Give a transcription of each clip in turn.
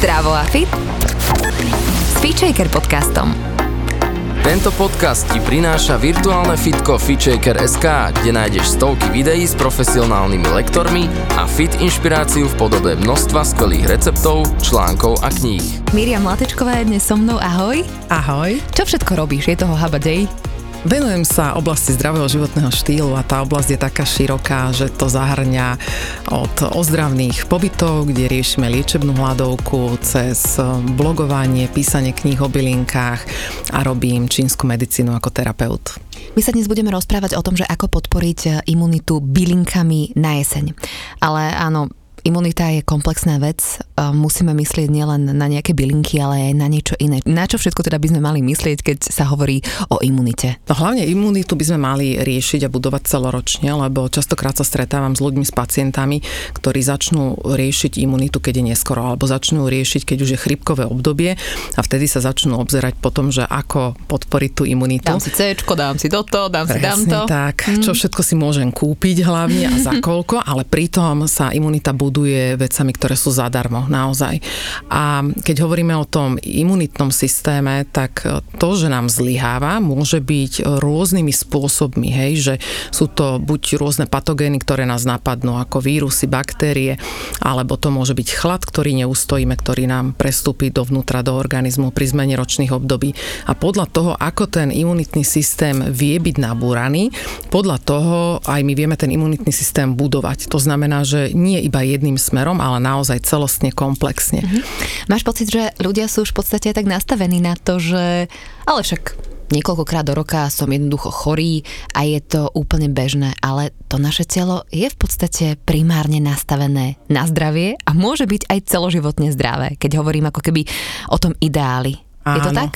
Zdravo a fit s Feature podcastom. Tento podcast ti prináša virtuálne fitko FitShaker.sk, kde nájdeš stovky videí s profesionálnymi lektormi a fit inšpiráciu v podobe množstva skvelých receptov, článkov a kníh. Miriam Latečková je dnes so mnou, ahoj. Ahoj. Čo všetko robíš? Je toho habadej? Venujem sa oblasti zdravého životného štýlu a tá oblasť je taká široká, že to zahrňa od ozdravných pobytov, kde riešime liečebnú hladovku, cez blogovanie, písanie kníh o bylinkách a robím čínsku medicínu ako terapeut. My sa dnes budeme rozprávať o tom, že ako podporiť imunitu bylinkami na jeseň. Ale áno, Imunita je komplexná vec, musíme myslieť nielen na nejaké bylinky, ale aj na niečo iné. Na čo všetko teda by sme mali myslieť, keď sa hovorí o imunite? No hlavne imunitu by sme mali riešiť a budovať celoročne, lebo častokrát sa stretávam s ľuďmi, s pacientami, ktorí začnú riešiť imunitu, keď je neskoro, alebo začnú riešiť, keď už je chrypkové obdobie a vtedy sa začnú obzerať po tom, že ako podporiť tú imunitu. Dám si C, dám si toto, dám Presne si dám to. tak, mm. čo všetko si môžem kúpiť hlavne a za koľko, ale pritom sa imunita buduje buduje vecami, ktoré sú zadarmo, naozaj. A keď hovoríme o tom imunitnom systéme, tak to, že nám zlyháva, môže byť rôznymi spôsobmi, hej, že sú to buď rôzne patogény, ktoré nás napadnú, ako vírusy, baktérie, alebo to môže byť chlad, ktorý neustojíme, ktorý nám prestúpi dovnútra do organizmu pri zmene ročných období. A podľa toho, ako ten imunitný systém vie byť nabúraný, podľa toho aj my vieme ten imunitný systém budovať. To znamená, že nie iba jedný jedným smerom, ale naozaj celostne, komplexne. Mm-hmm. Máš pocit, že ľudia sú už v podstate tak nastavení na to, že ale však niekoľkokrát do roka som jednoducho chorý a je to úplne bežné, ale to naše telo je v podstate primárne nastavené na zdravie a môže byť aj celoživotne zdravé, keď hovorím ako keby o tom ideáli. Áno, je to tak?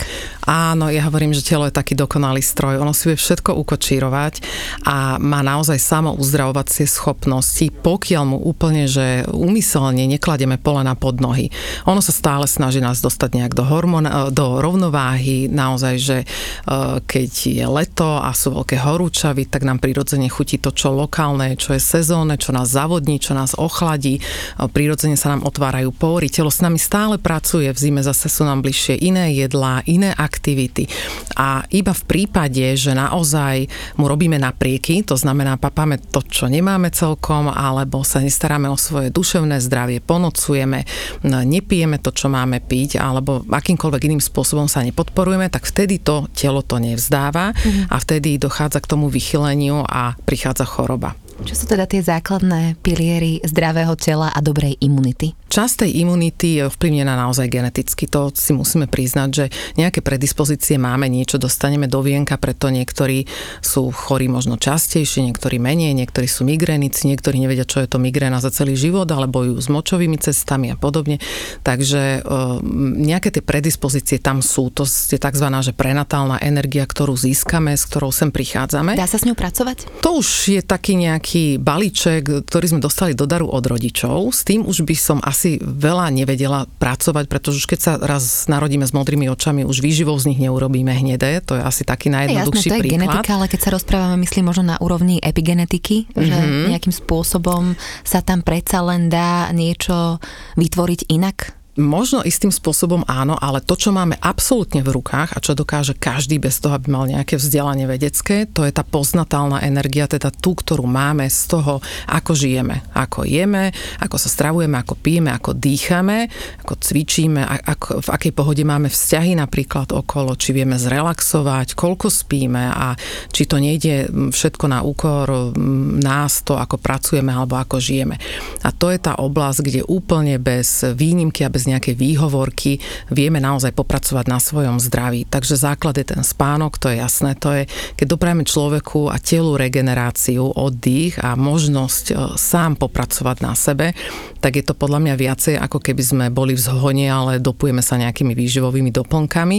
Áno, ja hovorím, že telo je taký dokonalý stroj. Ono si vie všetko ukočírovať a má naozaj samo uzdravovacie schopnosti, pokiaľ mu úplne, že úmyselne neklademe polena pod nohy. Ono sa stále snaží nás dostať nejak do, hormon, do rovnováhy, naozaj, že e, keď je leto a sú veľké horúčavy, tak nám prirodzene chutí to, čo lokálne, čo je sezónne, čo nás zavodní, čo nás ochladí. E, prirodzene sa nám otvárajú pory, telo s nami stále pracuje, v zime zase sú nám bližšie iné jedlá, iné aktivity. A iba v prípade, že naozaj mu robíme naprieky, to znamená papáme to, čo nemáme celkom, alebo sa nestaráme o svoje duševné zdravie, ponocujeme, nepijeme to, čo máme piť, alebo akýmkoľvek iným spôsobom sa nepodporujeme, tak vtedy to telo to nevzdáva mm. a vtedy dochádza k tomu vychyleniu a prichádza choroba. Čo sú teda tie základné piliery zdravého tela a dobrej imunity? Časť tej imunity je ovplyvnená naozaj geneticky. To si musíme priznať, že nejaké predispozície máme, niečo dostaneme do vienka, preto niektorí sú chorí možno častejšie, niektorí menej, niektorí sú migrénici, niektorí nevedia, čo je to migréna za celý život, alebo ju s močovými cestami a podobne. Takže nejaké tie predispozície tam sú. To je tzv. Že prenatálna energia, ktorú získame, s ktorou sem prichádzame. Dá sa s ňou pracovať? To už je taký nejaký nejaký balíček, ktorý sme dostali do daru od rodičov. S tým už by som asi veľa nevedela pracovať, pretože už keď sa raz narodíme s modrými očami, už výživou z nich neurobíme hnedé. To je asi taký najjednoduchší Jasné, to je príklad. genetika, ale keď sa rozprávame, myslím možno na úrovni epigenetiky, mm-hmm. že mhm. nejakým spôsobom sa tam predsa len dá niečo vytvoriť inak? Možno istým spôsobom áno, ale to, čo máme absolútne v rukách a čo dokáže každý bez toho, aby mal nejaké vzdelanie vedecké, to je tá poznatálna energia, teda tú, ktorú máme z toho, ako žijeme, ako jeme, ako sa stravujeme, ako pijeme, ako dýchame, ako cvičíme, ako, v akej pohode máme vzťahy napríklad okolo, či vieme zrelaxovať, koľko spíme a či to nejde všetko na úkor nás, to ako pracujeme alebo ako žijeme. A to je tá oblasť, kde úplne bez výnimky a bez bez nejakej výhovorky vieme naozaj popracovať na svojom zdraví. Takže základ je ten spánok, to je jasné, to je, keď doprajeme človeku a telu regeneráciu, oddych a možnosť e, sám popracovať na sebe, tak je to podľa mňa viacej, ako keby sme boli v zhone, ale dopujeme sa nejakými výživovými doplnkami.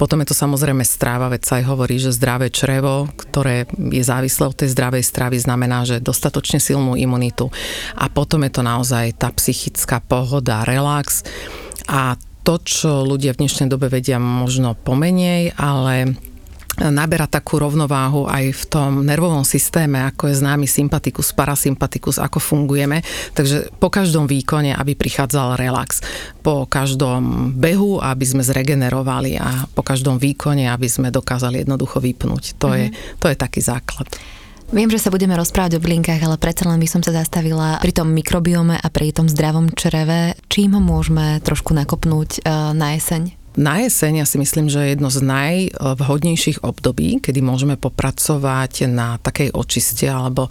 Potom je to samozrejme stráva, veď sa aj hovorí, že zdravé črevo, ktoré je závislé od tej zdravej stravy, znamená, že dostatočne silnú imunitu. A potom je to naozaj tá psychická pohoda, relax, a to, čo ľudia v dnešnej dobe vedia možno pomenej, ale naberá takú rovnováhu aj v tom nervovom systéme, ako je známy sympatikus, parasympatikus, ako fungujeme. Takže po každom výkone, aby prichádzal relax. Po každom behu, aby sme zregenerovali a po každom výkone, aby sme dokázali jednoducho vypnúť. To, mm-hmm. je, mhm. to je taký základ. Viem, že sa budeme rozprávať o blinkách, ale predsa len by som sa zastavila pri tom mikrobiome a pri tom zdravom čreve. Čím ho môžeme trošku nakopnúť uh, na jeseň? Na jeseň ja si myslím, že je jedno z najvhodnejších období, kedy môžeme popracovať na takej očiste alebo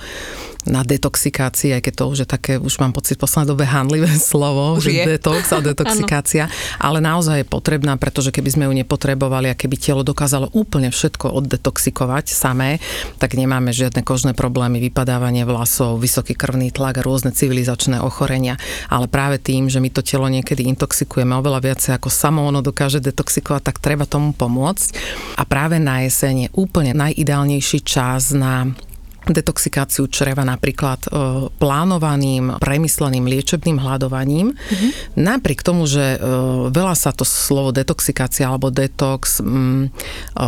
na detoxikácii, aj keď to už je také, už mám pocit v poslednej dobe handlivé slovo, už že je. detox a detoxikácia, ale naozaj je potrebná, pretože keby sme ju nepotrebovali a keby telo dokázalo úplne všetko oddetoxikovať samé, tak nemáme žiadne kožné problémy, vypadávanie vlasov, vysoký krvný tlak a rôzne civilizačné ochorenia. Ale práve tým, že my to telo niekedy intoxikujeme oveľa viacej ako samo ono dokáže detoxikovať, tak treba tomu pomôcť. A práve na jeseň je úplne najideálnejší čas na detoxikáciu čreva napríklad e, plánovaným, premysleným liečebným hľadovaním. Mm-hmm. Napriek tomu, že e, veľa sa to slovo detoxikácia alebo detox mm, e,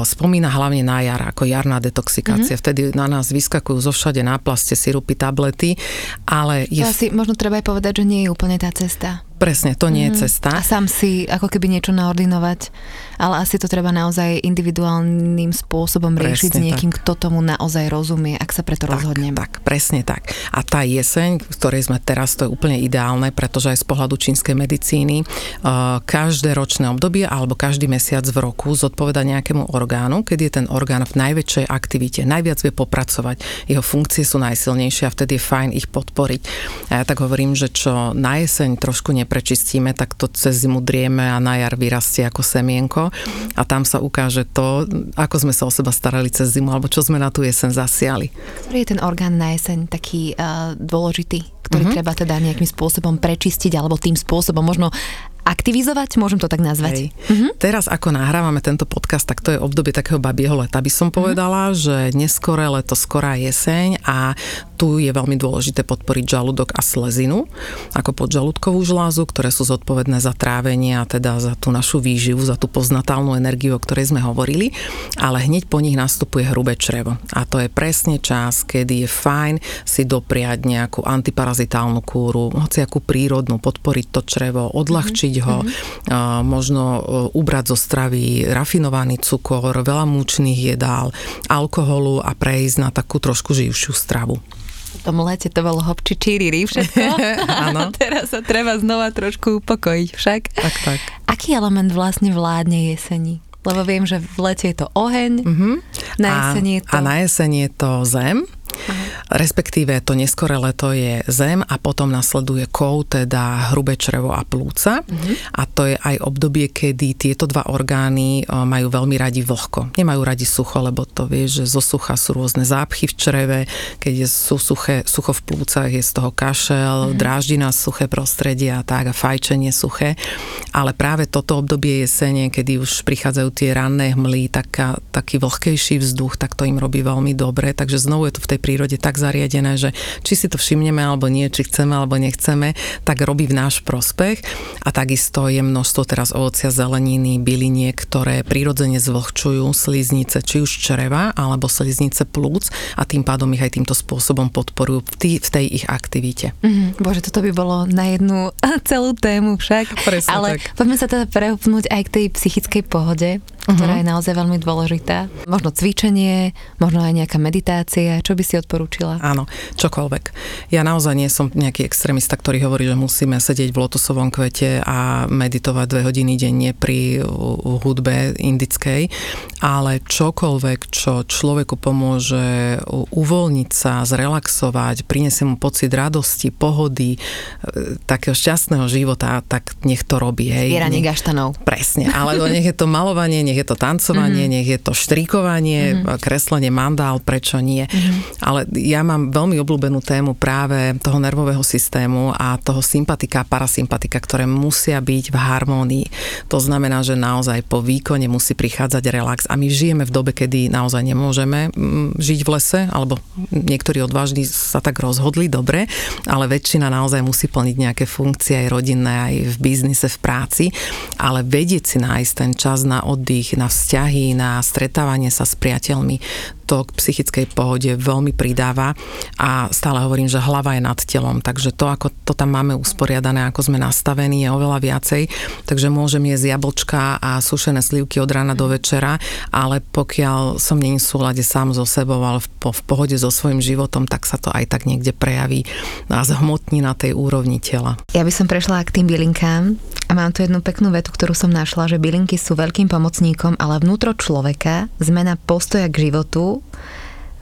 spomína hlavne na jar, ako jarná detoxikácia. Mm-hmm. Vtedy na nás vyskakujú zo všade náplaste, sirupy, tablety, ale... Je... To asi možno treba aj povedať, že nie je úplne tá cesta. Presne, to nie mm. je mhm. cesta. A sám si ako keby niečo naordinovať, ale asi to treba naozaj individuálnym spôsobom presne riešiť s niekým, tak. kto tomu naozaj rozumie, ak sa preto tak, rozhodneme. Tak, presne tak. A tá jeseň, v ktorej sme teraz, to je úplne ideálne, pretože aj z pohľadu čínskej medicíny uh, každé ročné obdobie alebo každý mesiac v roku zodpoveda nejakému orgánu, keď je ten orgán v najväčšej aktivite, najviac vie popracovať, jeho funkcie sú najsilnejšie a vtedy je fajn ich podporiť. A ja tak hovorím, že čo na jeseň trošku ne neprečistíme, tak to cez zimu drieme a na jar vyrastie ako semienko a tam sa ukáže to, ako sme sa o seba starali cez zimu alebo čo sme na tú jesen zasiali. Ktorý je ten orgán na jeseň taký uh, dôležitý, ktorý uh-huh. treba teda nejakým spôsobom prečistiť alebo tým spôsobom možno aktivizovať, môžem to tak nazvať. Uh-huh. Teraz, ako nahrávame tento podcast, tak to je obdobie takého babieho leta, by som povedala, uh-huh. že neskore leto, skorá jeseň a tu je veľmi dôležité podporiť žalúdok a slezinu, ako podžalúdkovú žlázu, ktoré sú zodpovedné za trávenie a teda za tú našu výživu, za tú poznatálnu energiu, o ktorej sme hovorili, ale hneď po nich nastupuje hrubé črevo. A to je presne čas, kedy je fajn si dopriať nejakú antiparazitálnu kúru, akú prírodnú, podporiť to črevo, odľahčiť ho, mm-hmm. možno e, ubrať zo stravy rafinovaný cukor, veľa múčných jedál, alkoholu a prejsť na takú trošku živšiu stravu. V tom lete to bolo hopči číri všetko. Áno. teraz sa treba znova trošku upokojiť však. Tak, tak. Aký element vlastne vládne jeseni? Lebo viem, že v lete je to oheň, mm-hmm. na jeseni je to... A na jeseni je to zem. Respektíve to neskore leto je zem a potom nasleduje kov, teda hrubé črevo a plúca. Uh-huh. A to je aj obdobie, kedy tieto dva orgány majú veľmi radi vlhko. Nemajú radi sucho, lebo to vieš, že zo sucha sú rôzne zápchy v čreve, keď sú suché, sucho v plúcach, je z toho kašel, uh-huh. dráždina, suché prostredie a tak a fajčenie suché. Ale práve toto obdobie jesene, kedy už prichádzajú tie ranné hmly, taká, taký vlhkejší vzduch, tak to im robí veľmi dobre. Takže znovu je to v tej prírode tak zariadené, že či si to všimneme alebo nie, či chceme alebo nechceme, tak robí v náš prospech. A takisto je množstvo teraz ovocia, zeleniny, byliniek, ktoré prirodzene zvlhčujú sliznice, či už čreva alebo sliznice plúc a tým pádom ich aj týmto spôsobom podporujú v, tý, v tej ich aktivite. Mm, bože, toto by bolo na jednu celú tému však. Presne Ale tak. poďme sa teda prehupnúť aj k tej psychickej pohode, ktorá uh-huh. je naozaj veľmi dôležitá. Možno cvičenie, možno aj nejaká meditácia. Čo by si odporúčila? Áno, čokoľvek. Ja naozaj nie som nejaký extrémista, ktorý hovorí, že musíme sedieť v lotosovom kvete a meditovať dve hodiny denne pri hudbe indickej, ale čokoľvek, čo človeku pomôže uvoľniť sa, zrelaxovať, prinesie mu pocit radosti, pohody, e, takého šťastného života, tak nech to robí. Hej. Zbieranie gaštanov. Presne, ale nech je to malovanie, nech je to tancovanie, mm-hmm. nech je to štrikovanie, mm-hmm. kreslenie mandál, prečo nie. Mm-hmm. Ale ja mám veľmi obľúbenú tému práve toho nervového systému a toho sympatika a parasympatika, ktoré musia byť v harmónii. To znamená, že naozaj po výkone musí prichádzať relax a my žijeme v dobe, kedy naozaj nemôžeme mm, žiť v lese, alebo niektorí odvážni sa tak rozhodli, dobre, ale väčšina naozaj musí plniť nejaké funkcie aj rodinné, aj v biznise, v práci, ale vedieť si nájsť ten čas na oddych, na vzťahy, na stretávanie sa s priateľmi to k psychickej pohode veľmi pridáva a stále hovorím, že hlava je nad telom, takže to, ako to tam máme usporiadané, ako sme nastavení, je oveľa viacej, takže môžem jesť jablčka a sušené slivky od rána do večera, ale pokiaľ som není v súlade sám so sebou, ale v, v pohode so svojím životom, tak sa to aj tak niekde prejaví a zhmotní na tej úrovni tela. Ja by som prešla k tým bylinkám a mám tu jednu peknú vetu, ktorú som našla, že bylinky sú veľkým pomocníkom, ale vnútro človeka, zmena postoja k životu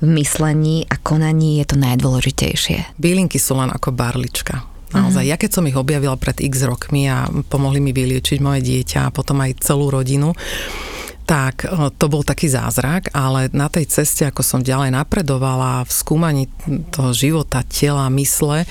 v myslení a konaní je to najdôležitejšie. Bylinky sú len ako barlička. Naozaj, mm-hmm. ja keď som ich objavila pred x rokmi a pomohli mi vyliečiť moje dieťa a potom aj celú rodinu, tak e, to bol taký zázrak, ale na tej ceste, ako som ďalej napredovala v skúmaní toho života, tela, mysle,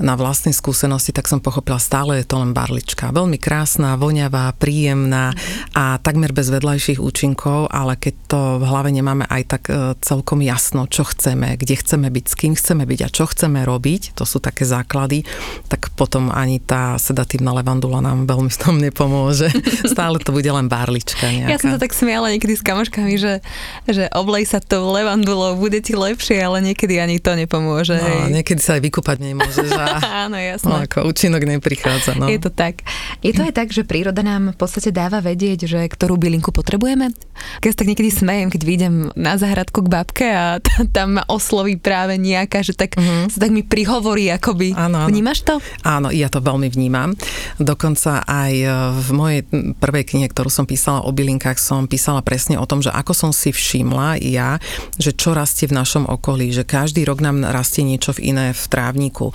na vlastnej skúsenosti, tak som pochopila, stále je to len barlička. Veľmi krásna, voňavá, príjemná a takmer bez vedľajších účinkov, ale keď to v hlave nemáme aj tak e, celkom jasno, čo chceme, kde chceme byť, s kým chceme byť a čo chceme robiť, to sú také základy, tak potom ani tá sedatívna levandula nám veľmi v tom nepomôže. Stále to bude len barlička nejaká. Ja som sa tak smiala niekedy s kamoškami, že, že oblej sa tou levandulou, bude ti lepšie, ale niekedy ani to nepomôže. No, hej. niekedy sa aj vykúpať nemôžeš a Áno, jasné. No, ako účinok neprichádza. No. Je to tak. Je to aj tak, že príroda nám v podstate dáva vedieť, že ktorú bylinku potrebujeme? Keď tak niekedy smejem, keď vyjdem na záhradku k babke a t- tam ma osloví práve nejaká, že tak, uh-huh. sa tak mi prihovorí akoby. Áno, áno. Vnímaš to? Áno, ja to veľmi vnímam. Dokonca aj e, v mojej prvej knihe, ktorú som písala o bylinkách, som písala presne o tom, že ako som si všimla ja, že čo rastie v našom okolí, že každý rok nám rastie niečo v iné v trávniku. E,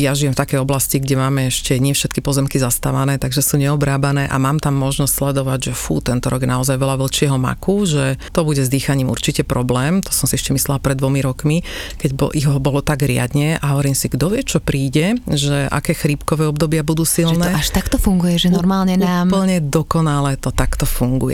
ja žijem v takej oblasti, kde máme ešte nie všetky pozemky zastávané, takže sú neobrábané a mám tam možnosť sledovať, že fú, tento rok naozaj veľa vlčieho maku, že to bude s dýchaním určite problém. To som si ešte myslela pred dvomi rokmi, keď bo, ich ho bolo tak riadne a hovorím si, kto vie, čo príde, že aké chrípkové obdobia budú silné. Že to až takto funguje, že normálne nám... Úplne dokonale to takto funguje.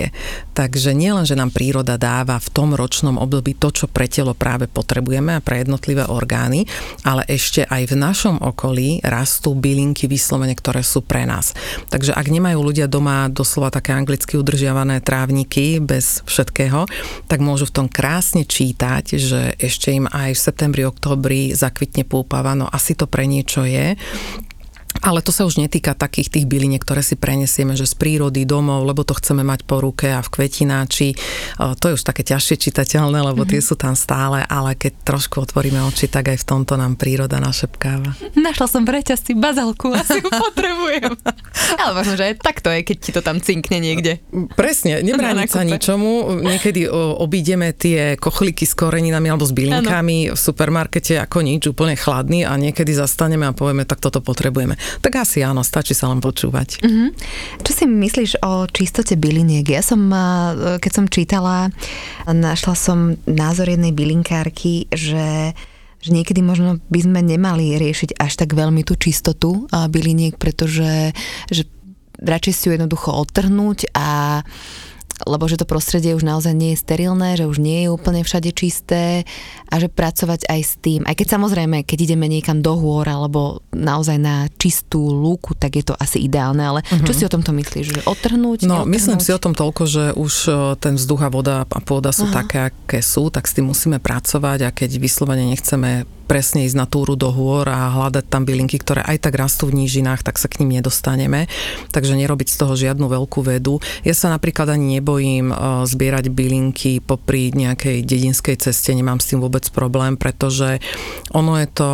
Takže nielen, že nám príroda dáva v tom ročnom období to, čo pre telo práve potrebujeme a pre jednotlivé orgány, ale ešte aj v našom okolí rastú bylinky vyslovene, ktoré sú pre nás. Takže ak nemajú ľudia doma doslova také anglicky udržiavané trávniky bez všetkého, tak môžu v tom krásne čítať, že ešte im aj v septembri, oktobri zakvitne púpava, no asi to pre niečo je ale to sa už netýka takých tých byliniek, ktoré si prenesieme, že z prírody, domov, lebo to chceme mať po ruke a v kvetináči. To je už také ťažšie čitateľné, lebo mm-hmm. tie sú tam stále, ale keď trošku otvoríme oči, tak aj v tomto nám príroda našepkáva. Našla som v reťazci bazalku, asi ju potrebujem. ale možno, že aj takto je, keď ti to tam cinkne niekde. Presne, nebrániť sa ničomu. Niekedy obídeme tie kochliky s koreninami alebo s bylinkami ano. v supermarkete ako nič, úplne chladný a niekedy zastaneme a povieme, tak toto potrebujeme. Tak asi áno, stačí sa len počúvať. Uh-huh. Čo si myslíš o čistote byliniek? Ja som, keď som čítala, našla som názor jednej bylinkárky, že že niekedy možno by sme nemali riešiť až tak veľmi tú čistotu byliniek, pretože že radšej si ju jednoducho odtrhnúť a lebo že to prostredie už naozaj nie je sterilné, že už nie je úplne všade čisté a že pracovať aj s tým. Aj keď samozrejme, keď ideme niekam do hôr alebo naozaj na čistú lúku, tak je to asi ideálne, ale uh-huh. čo si o tomto myslíš? Že odtrhnúť? No, neodtrhnúť? myslím si o tom toľko, že už e, ten vzduch a voda a pôda sú uh-huh. také, aké sú, tak s tým musíme pracovať a keď vyslovene nechceme presne ísť na túru do hôr a hľadať tam bylinky, ktoré aj tak rastú v nížinách, tak sa k ním nedostaneme. Takže nerobiť z toho žiadnu veľkú vedu. Ja sa napríklad ani nebojím uh, zbierať bylinky popri nejakej dedinskej ceste, nemám s tým vôbec problém, pretože ono je to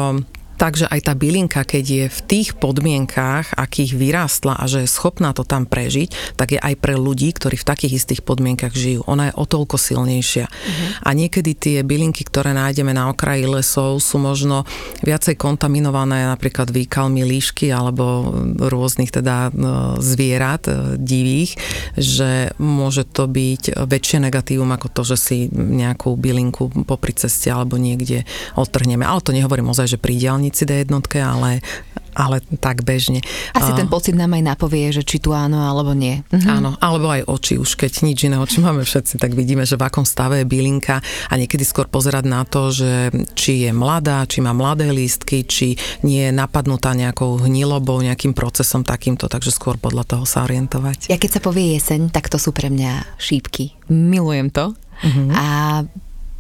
Takže aj tá bylinka, keď je v tých podmienkách, akých vyrástla a že je schopná to tam prežiť, tak je aj pre ľudí, ktorí v takých istých podmienkach žijú. Ona je o toľko silnejšia. Uh-huh. A niekedy tie bylinky, ktoré nájdeme na okraji lesov, sú možno viacej kontaminované napríklad výkalmi líšky alebo rôznych teda no, zvierat e, divých, že môže to byť väčšie negatívum ako to, že si nejakú bylinku popri ceste alebo niekde odtrhneme. Ale to nehovorím ozaj, že pri diálnici hranici D1, ale ale tak bežne. Asi ten pocit nám aj napovie, že či tu áno alebo nie. Mhm. Áno, alebo aj oči už, keď nič iné oči máme všetci, tak vidíme, že v akom stave je bylinka a niekedy skôr pozerať na to, že či je mladá, či má mladé lístky, či nie je napadnutá nejakou hnilobou, nejakým procesom takýmto, takže skôr podľa toho sa orientovať. Ja keď sa povie jeseň, tak to sú pre mňa šípky. Milujem to. Uh-huh. A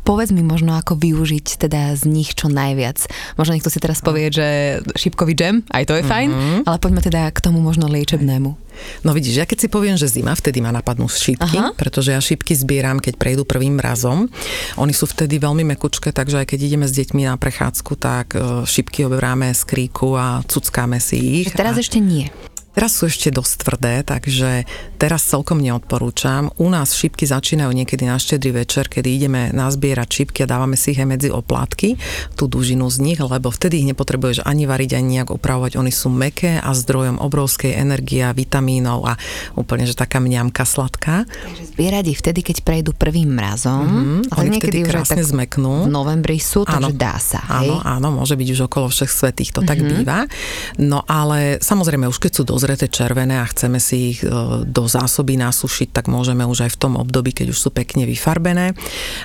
Povedz mi možno, ako využiť teda z nich čo najviac. Možno niekto si teraz povie, že šipkový džem, aj to je fajn, mm-hmm. ale poďme teda k tomu možno liečebnému. No vidíš, ja keď si poviem, že zima, vtedy ma napadnú šípky, Aha. pretože ja šípky zbieram, keď prejdú prvým razom. Oni sú vtedy veľmi mekučké, takže aj keď ideme s deťmi na prechádzku, tak e, šípky oberáme z kríku a cuckáme si ich. Teraz a... ešte nie. Teraz sú ešte dosť tvrdé, takže teraz celkom neodporúčam. U nás šipky začínajú niekedy na štedrý večer, kedy ideme nazbierať šipky a dávame si ich aj medzi oplátky, tú dužinu z nich, lebo vtedy ich nepotrebuješ ani variť, ani nejak opravovať. Oni sú meké a zdrojom obrovskej energie a vitamínov a úplne, že taká mňamka sladká. Takže zbierať ich vtedy, keď prejdú prvým mrazom, mm-hmm, niekedy už krásne tak zmeknú. V novembri sú, takže áno, dá sa. Hej? Áno, áno, môže byť už okolo všech svetých, to mm-hmm. tak mhm. býva. No ale samozrejme, už keď sú dosť dozreté červené a chceme si ich e, do zásoby nasušiť, tak môžeme už aj v tom období, keď už sú pekne vyfarbené.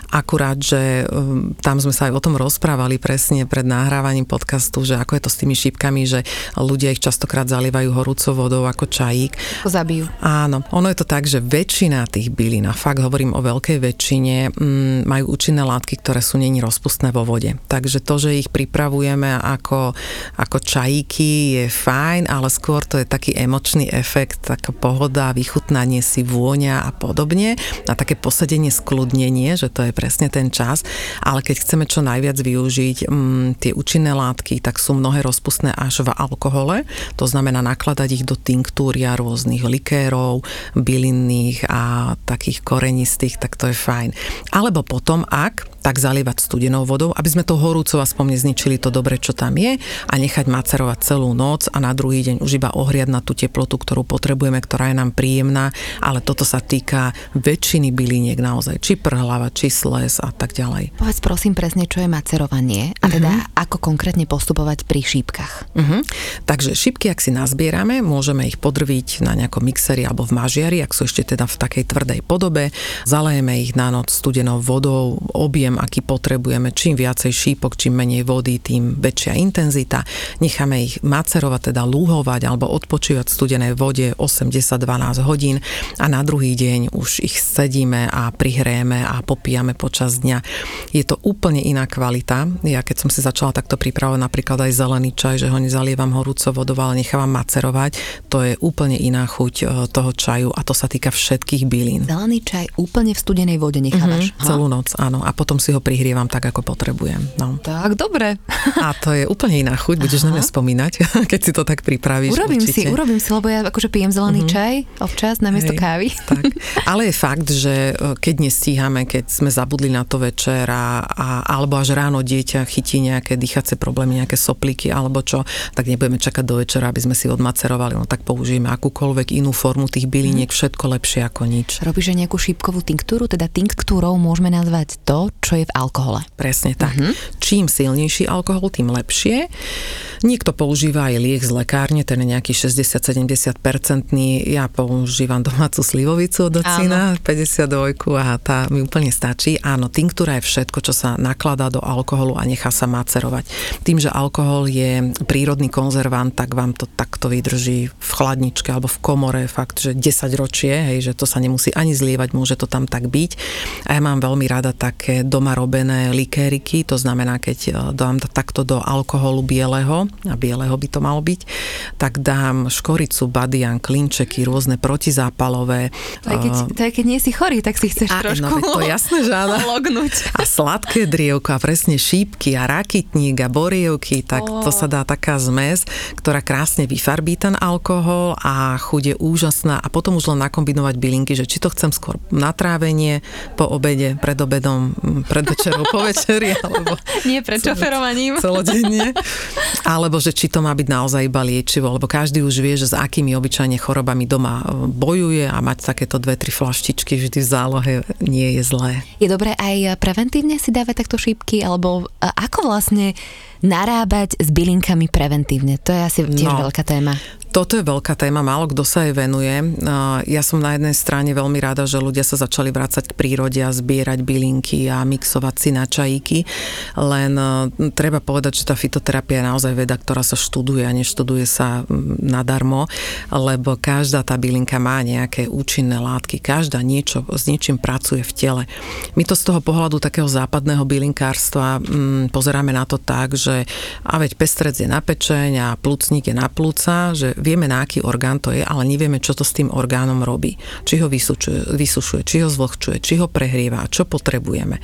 Akurát, že e, tam sme sa aj o tom rozprávali presne pred nahrávaním podcastu, že ako je to s tými šípkami, že ľudia ich častokrát zalievajú horúcou vodou ako čajík. Zabijú. Áno, ono je to tak, že väčšina tých bylín, a fakt hovorím o veľkej väčšine, m, majú účinné látky, ktoré sú není rozpustné vo vode. Takže to, že ich pripravujeme ako, ako čajíky je fajn, ale skôr to je taký taký emočný efekt, taká pohoda, vychutnanie si vôňa a podobne. A také posadenie, skľudnenie, že to je presne ten čas, ale keď chceme čo najviac využiť mm, tie účinné látky, tak sú mnohé rozpustné až v alkohole, to znamená nakladať ich do tinktúria rôznych likérov, bylinných a takých korenistých, tak to je fajn. Alebo potom, ak tak zalievať studenou vodou, aby sme to horúcou aspoň nezničili to dobre, čo tam je a nechať macerovať celú noc a na druhý deň už iba ohriať na tú teplotu, ktorú potrebujeme, ktorá je nám príjemná, ale toto sa týka väčšiny byliniek naozaj, či prhlava, či sles a tak ďalej. Povedz prosím presne, čo je macerovanie a teda uh-huh. ako konkrétne postupovať pri šípkach. Uh-huh. Takže šípky, ak si nazbierame, môžeme ich podrviť na nejakom mixeri alebo v mažiari, ak sú ešte teda v takej tvrdej podobe, zalejeme ich na noc studenou vodou, objem aký potrebujeme. Čím viacej šípok, čím menej vody, tým väčšia intenzita. Necháme ich macerovať, teda lúhovať alebo odpočívať v studenej vode 8, 10, 12 hodín a na druhý deň už ich sedíme a prihrejeme a popíjame počas dňa. Je to úplne iná kvalita. Ja keď som si začala takto pripravovať napríklad aj zelený čaj, že ho nezalievam horúco vodou, ale nechávam macerovať, to je úplne iná chuť e, toho čaju a to sa týka všetkých bylín. Zelený čaj úplne v studenej vode nechávaš? Mm-hmm, celú noc, áno. A potom si ho prihrievam tak, ako potrebujem. No. Tak, dobre. A to je úplne iná chuť, budeš Aha. na mňa spomínať, keď si to tak pripravíš. Urobím určite. si, urobím si, lebo ja akože pijem zelený mm-hmm. čaj občas namiesto Hej, kávy. Tak. Ale je fakt, že e, keď nestíhame, keď sme zabudli na to večer a, a, alebo až ráno dieťa chytí nejaké dýchacie problémy, nejaké sopliky alebo čo, tak nebudeme čakať do večera, aby sme si odmacerovali. No tak použijeme akúkoľvek inú formu tých byliniek, mm. všetko lepšie ako nič. Robíš aj nejakú šípkovú tinktúru, teda tinktúrou môžeme nazvať to, čo je v alkohole. Presne tak. Uh-huh. Čím silnejší alkohol, tým lepšie. Niekto používa aj liek z lekárne, ten je nejaký 60-70 percentný. Ja používam domácu slivovicu od ocina, 52 a tá mi úplne stačí. Áno, tinktúra je všetko, čo sa nakladá do alkoholu a nechá sa macerovať. Tým, že alkohol je prírodný konzervant, tak vám to takto vydrží v chladničke alebo v komore fakt, že 10 ročie, hej, že to sa nemusí ani zlievať, môže to tam tak byť. A ja mám veľmi rada také doma robené likériky, to znamená, keď e, dám takto do alkoholu bieleho, a bieleho by to malo byť, tak dám škoricu, badian, klinčeky, rôzne protizápalové. To je, keď, e, to je, keď nie si chorý, tak si chceš a, trošku no, to jasné, že áno. A sladké drievko a presne šípky a rakitník a borievky, tak oh. to sa dá taká zmes, ktorá krásne vyfarbí ten alkohol a chuť je úžasná a potom už len nakombinovať bylinky, že či to chcem skôr na trávenie, po obede, pred obedom, pred večerou, po večeri, alebo... Nie pred šoferovaním. Celodenne. Alebo že či to má byť naozaj iba liečivo, lebo každý už vie, že s akými obyčajne chorobami doma e, bojuje a mať takéto dve, tri flaštičky vždy v zálohe nie je zlé. Je dobré aj preventívne si dávať takto šípky, alebo ako vlastne narábať s bylinkami preventívne? To je asi tiež no, veľká téma. Toto je veľká téma, málo kto sa jej venuje. Ja som na jednej strane veľmi rada, že ľudia sa začali vrácať k prírode a zbierať bylinky a mixovať si na čajíky, len treba povedať, že tá fitoterapia je naozaj veda, ktorá sa študuje a neštuduje sa nadarmo, lebo každá tá bylinka má nejaké účinné látky, každá niečo, s niečím pracuje v tele. My to z toho pohľadu takého západného bylinkárstva mm, pozeráme na to tak, že a veď pestrec je na pečeň a plúcnik je na plúca, že vieme, na aký orgán to je, ale nevieme, čo to s tým orgánom robí. Či ho vysušuje, vysušuje či ho zvlhčuje, či ho prehrieva, čo potrebujeme.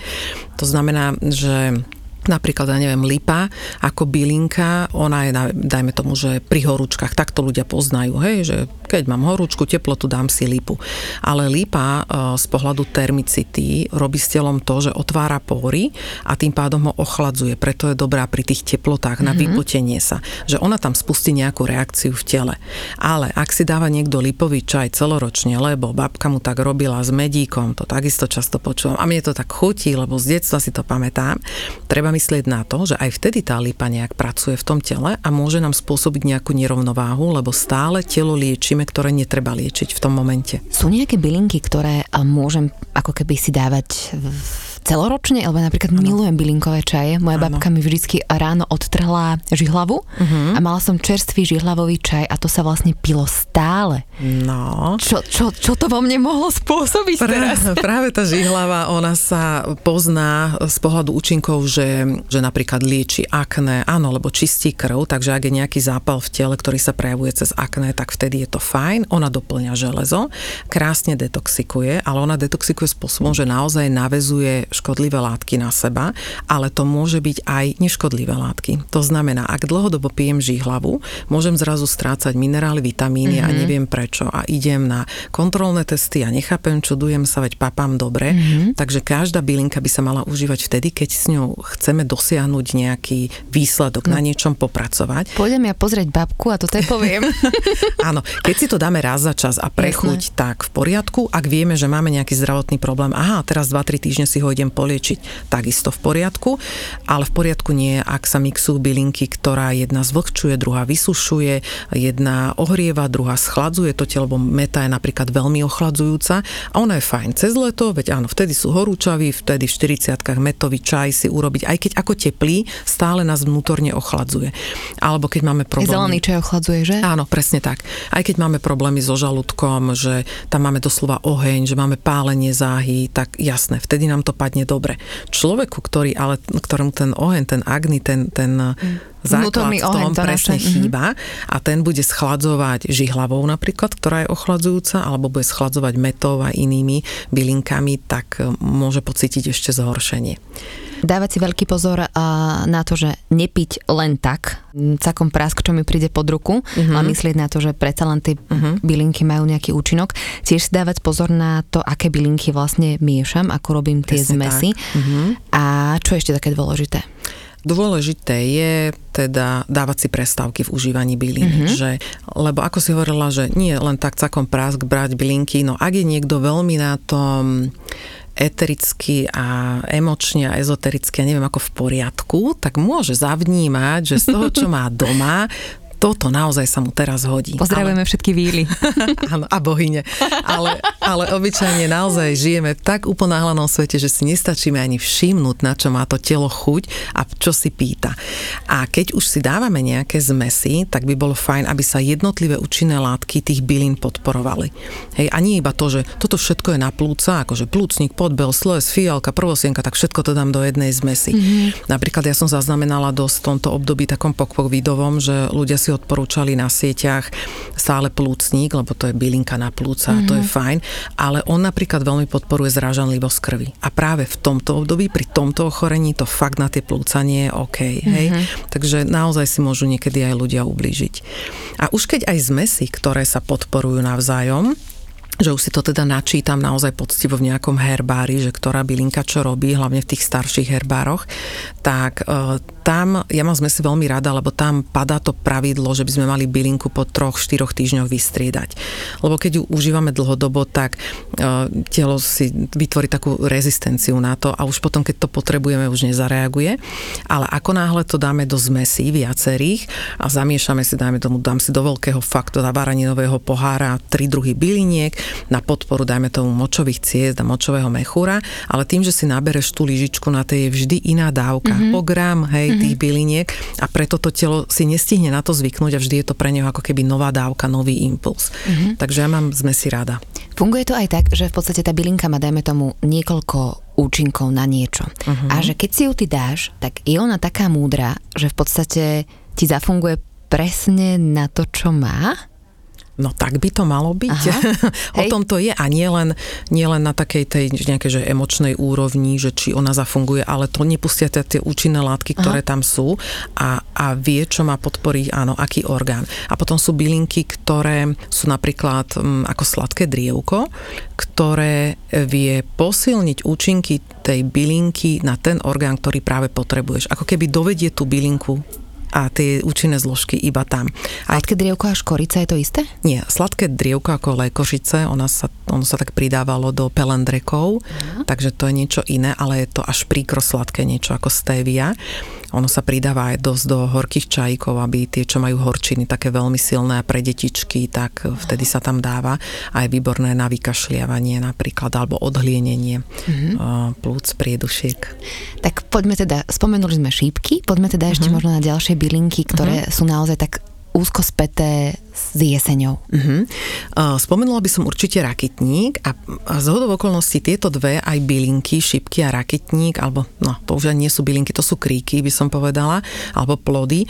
To znamená, že napríklad, ja neviem, lipa ako bylinka, ona je, dajme tomu, že pri horúčkach, tak to ľudia poznajú, hej, že keď mám horúčku, teplotu, dám si lipu. Ale lipa e, z pohľadu termicity robí s telom to, že otvára pory a tým pádom ho ochladzuje. Preto je dobrá pri tých teplotách na mm-hmm. vypotenie sa. Že ona tam spustí nejakú reakciu v tele. Ale ak si dáva niekto lipový čaj celoročne, lebo babka mu tak robila s medíkom, to takisto často počúvam a mne to tak chutí, lebo z detstva si to pamätám, treba myslieť na to, že aj vtedy tá lipa nejak pracuje v tom tele a môže nám spôsobiť nejakú nerovnováhu, lebo stále telo liečíme, ktoré netreba liečiť v tom momente. Sú nejaké bylinky, ktoré môžem ako keby si dávať v celoročne, alebo napríklad ano. milujem bylinkové čaje. Moja ano. babka mi vždy ráno odtrhla žihlavu uh-huh. a mala som čerstvý žihlavový čaj a to sa vlastne pilo stále. No. Čo, čo, čo to vo mne mohlo spôsobiť pra, teraz? Práve tá žihlava, ona sa pozná z pohľadu účinkov, že, že napríklad lieči akné, áno, lebo čistí krv, takže ak je nejaký zápal v tele, ktorý sa prejavuje cez akné, tak vtedy je to fajn. Ona doplňa železo, krásne detoxikuje, ale ona detoxikuje spôsobom, že naozaj navezuje škodlivé látky na seba, ale to môže byť aj neškodlivé látky. To znamená, ak dlhodobo pijem žihlavu, môžem zrazu strácať minerály, vitamíny mm-hmm. a mhm. neviem prečo a idem na kontrolné testy a nechápem, čudujem sa, veď papám dobre. Mm-hmm. Takže každá bylinka by sa mala užívať vtedy, keď s ňou chceme dosiahnuť nejaký výsledok, no. na niečom popracovať. Pôjdem ja pozrieť babku a to te poviem. Áno, keď si to dáme raz za čas a prechuť, Jasné. tak v poriadku. Ak vieme, že máme nejaký zdravotný problém, aha, teraz 2-3 týždne si ho idem poliečiť, takisto v poriadku, ale v poriadku nie je, ak sa mixujú bylinky, ktorá jedna zvlhčuje, druhá vysušuje, jedna ohrieva, druhá schladzuje to telo, lebo meta je napríklad veľmi ochladzujúca a ona je fajn cez leto, veď áno, vtedy sú horúčaví, vtedy v 40 metový čaj si urobiť, aj keď ako teplý, stále nás vnútorne ochladzuje. Alebo keď máme problémy... Zelený čaj ochladzuje, že? Áno, presne tak. Aj keď máme problémy so žalúdkom, že tam máme doslova oheň, že máme pálenie záhy, tak jasné, vtedy nám to dopadne dobre. Človeku, ktorý, ale ktorému ten oheň, ten agni, ten, ten mm. základ v tom presne naše. Mhm. chýba a ten bude schladzovať žihlavou napríklad, ktorá je ochladzujúca, alebo bude schladzovať metou a inými bylinkami, tak e, môže pocítiť ešte zhoršenie. Dávať si veľký pozor na to, že nepiť len tak, cakom prask, čo mi príde pod ruku, uh-huh. a myslieť na to, že predsa len tie uh-huh. bylinky majú nejaký účinok. Tiež si dávať pozor na to, aké bylinky vlastne miešam, ako robím tie Presne zmesy. Uh-huh. A čo ešte také dôležité? Dôležité je teda dávať si prestávky v užívaní bylín, mm-hmm. že, lebo ako si hovorila, že nie len tak cakom prásk brať bylinky, no ak je niekto veľmi na tom etericky a emočne a ezotericky, ja neviem ako v poriadku, tak môže zavnímať, že z toho, čo má doma, toto naozaj sa mu teraz hodí. Pozdravujeme ale... všetky víly. Áno, a bohyne. Ale, ale obyčajne naozaj žijeme v tak uponáhlanom svete, že si nestačíme ani všimnúť, na čo má to telo chuť a čo si pýta. A keď už si dávame nejaké zmesy, tak by bolo fajn, aby sa jednotlivé účinné látky tých bylín podporovali. Hej, a nie iba to, že toto všetko je na plúca, akože plúcnik, podbel, sles, fialka, prvosienka, tak všetko to dám do jednej zmesi. Mm-hmm. Napríklad ja som zaznamenala dosť v tomto období takom pokpovidovom, že ľudia si odporúčali na sieťach stále plúcník, lebo to je bylinka na plúca, mm-hmm. to je mhm. fajn, ale on napríklad veľmi podporuje zrážanlivosť krvi. A práve v tomto období, pri tomto ochorení, to fakt na tie plúca nie je OK. Hej? Mm-hmm. Takže naozaj si môžu niekedy aj ľudia ublížiť. A už keď aj zmesy, ktoré sa podporujú navzájom, že už si to teda načítam naozaj poctivo v nejakom herbári, že ktorá bylinka čo robí, hlavne v tých starších herbároch, tak e, tam, ja mám zmesi veľmi rada, lebo tam padá to pravidlo, že by sme mali bylinku po troch, štyroch týždňoch vystriedať. Lebo keď ju užívame dlhodobo, tak e, telo si vytvorí takú rezistenciu na to a už potom, keď to potrebujeme, už nezareaguje. Ale ako náhle to dáme do zmesí viacerých a zamiešame si, dajme tomu, dám si do veľkého faktu, do varaninového pohára tri druhy byliniek, na podporu, dajme tomu, močových ciest a močového mechúra, ale tým, že si nabereš tú lyžičku, na tej je vždy iná dávka, mm-hmm. o gram, hej, mm-hmm. tých byliniek a preto to telo si nestihne na to zvyknúť a vždy je to pre neho ako keby nová dávka, nový impuls. Mm-hmm. Takže ja mám zmesi rada. Funguje to aj tak, že v podstate tá bylinka má, dajme tomu, niekoľko účinkov na niečo. Uh-huh. A že keď si ju ty dáš, tak je ona taká múdra, že v podstate ti zafunguje presne na to, čo má? No tak by to malo byť. o tom to je a nie len, nie len na takej tej nejakej že emočnej úrovni, že či ona zafunguje, ale to nepustia tie účinné látky, ktoré Aha. tam sú a, a vie, čo má podporiť, áno, aký orgán. A potom sú bylinky, ktoré sú napríklad m, mm, ako sladké drievko, ktoré vie posilniť účinky tej bylinky na ten orgán, ktorý práve potrebuješ. Ako keby dovedie tú bylinku a tie účinné zložky iba tam. A sladké drievko a škorica je to isté? Nie, sladké drievko ako lékošice, ona sa, ono sa tak pridávalo do pelendrekov, uh-huh. takže to je niečo iné, ale je to až príkro sladké niečo ako stevia. Ono sa pridáva aj dosť do horkých čajíkov, aby tie, čo majú horčiny také veľmi silné pre detičky, tak vtedy sa tam dáva aj výborné na vykašliavanie napríklad, alebo odhlienenie mm-hmm. plúc, priedušiek. Tak poďme teda, spomenuli sme šípky, poďme teda mm-hmm. ešte mhm. možno na ďalšie bylinky, ktoré mm-hmm. sú naozaj tak úzko späté s jeseňou. Uh-huh. Spomenula by som určite rakitník a z hodov okolností tieto dve, aj bylinky, šipky a rakitník, alebo no, to už nie sú bylinky, to sú kríky, by som povedala, alebo plody.